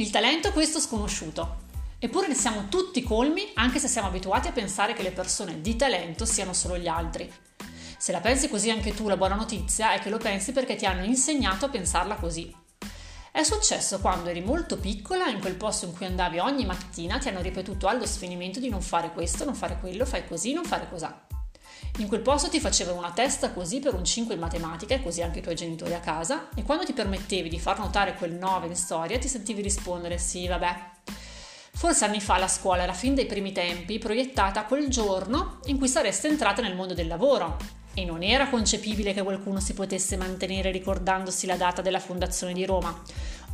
Il talento è questo sconosciuto. Eppure ne siamo tutti colmi anche se siamo abituati a pensare che le persone di talento siano solo gli altri. Se la pensi così anche tu, la buona notizia è che lo pensi perché ti hanno insegnato a pensarla così. È successo quando eri molto piccola, in quel posto in cui andavi ogni mattina, ti hanno ripetuto allo sfinimento di non fare questo, non fare quello, fai così, non fare cos'ha. In quel posto ti facevano una testa così per un 5 in matematica e così anche i tuoi genitori a casa e quando ti permettevi di far notare quel 9 in storia ti sentivi rispondere sì, vabbè. Forse anni fa la scuola era fin dai primi tempi proiettata a quel giorno in cui sareste entrata nel mondo del lavoro e non era concepibile che qualcuno si potesse mantenere ricordandosi la data della fondazione di Roma.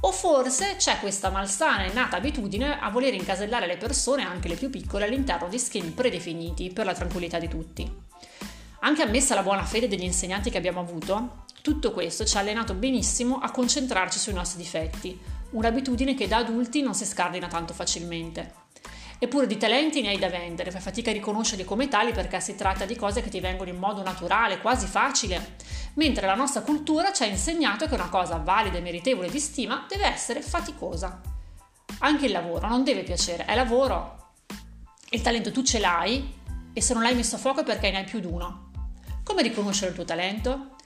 O forse c'è questa malsana e nata abitudine a voler incasellare le persone, anche le più piccole, all'interno di schemi predefiniti per la tranquillità di tutti. Anche ammessa la buona fede degli insegnanti che abbiamo avuto, tutto questo ci ha allenato benissimo a concentrarci sui nostri difetti, un'abitudine che da adulti non si scardina tanto facilmente. Eppure di talenti ne hai da vendere, fai fatica a riconoscerli come tali perché si tratta di cose che ti vengono in modo naturale, quasi facile, mentre la nostra cultura ci ha insegnato che una cosa valida e meritevole di stima deve essere faticosa. Anche il lavoro non deve piacere, è lavoro. Il talento tu ce l'hai e se non l'hai messo a fuoco perché ne hai più di uno. Come riconoscere il tuo talento?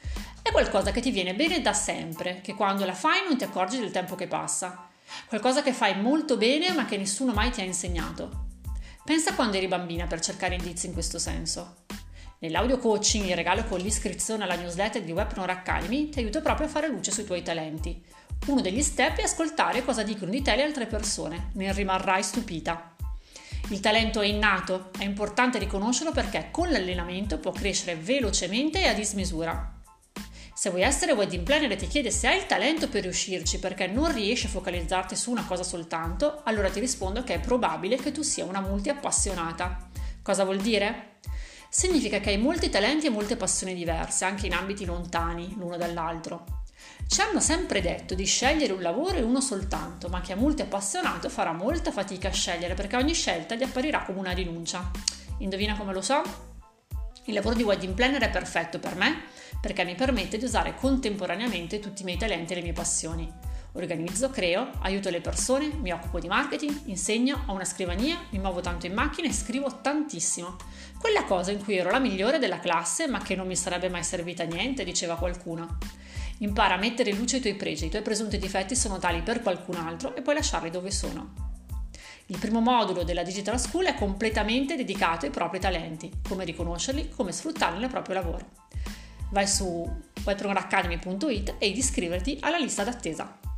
È qualcosa che ti viene bene da sempre, che quando la fai non ti accorgi del tempo che passa qualcosa che fai molto bene ma che nessuno mai ti ha insegnato. Pensa quando eri bambina per cercare indizi in questo senso. Nell'audio coaching in regalo con l'iscrizione alla newsletter di Webnor Academy ti aiuto proprio a fare luce sui tuoi talenti. Uno degli step è ascoltare cosa dicono di te le altre persone, ne rimarrai stupita. Il talento è innato, è importante riconoscerlo perché con l'allenamento può crescere velocemente e a dismisura. Se vuoi essere wedding planner e ti chiede se hai il talento per riuscirci perché non riesci a focalizzarti su una cosa soltanto, allora ti rispondo che è probabile che tu sia una multi appassionata. Cosa vuol dire? Significa che hai molti talenti e molte passioni diverse, anche in ambiti lontani l'uno dall'altro. Ci hanno sempre detto di scegliere un lavoro e uno soltanto, ma chi è molto appassionato farà molta fatica a scegliere perché ogni scelta gli apparirà come una rinuncia. Indovina come lo so? Il lavoro di wedding planner è perfetto per me perché mi permette di usare contemporaneamente tutti i miei talenti e le mie passioni. Organizzo, creo, aiuto le persone, mi occupo di marketing, insegno, ho una scrivania, mi muovo tanto in macchina e scrivo tantissimo. Quella cosa in cui ero la migliore della classe ma che non mi sarebbe mai servita a niente, diceva qualcuno. Impara a mettere in luce i tuoi pregi, i tuoi presunti difetti sono tali per qualcun altro e poi lasciarli dove sono. Il primo modulo della Digital School è completamente dedicato ai propri talenti, come riconoscerli, come sfruttarli nel proprio lavoro. Vai su webprogramacademy.it e iscriverti alla lista d'attesa.